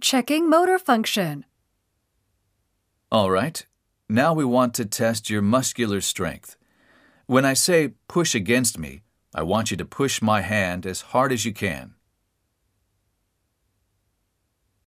Checking motor function. All right. Now we want to test your muscular strength. When I say push against me, I want you to push my hand as hard as you can.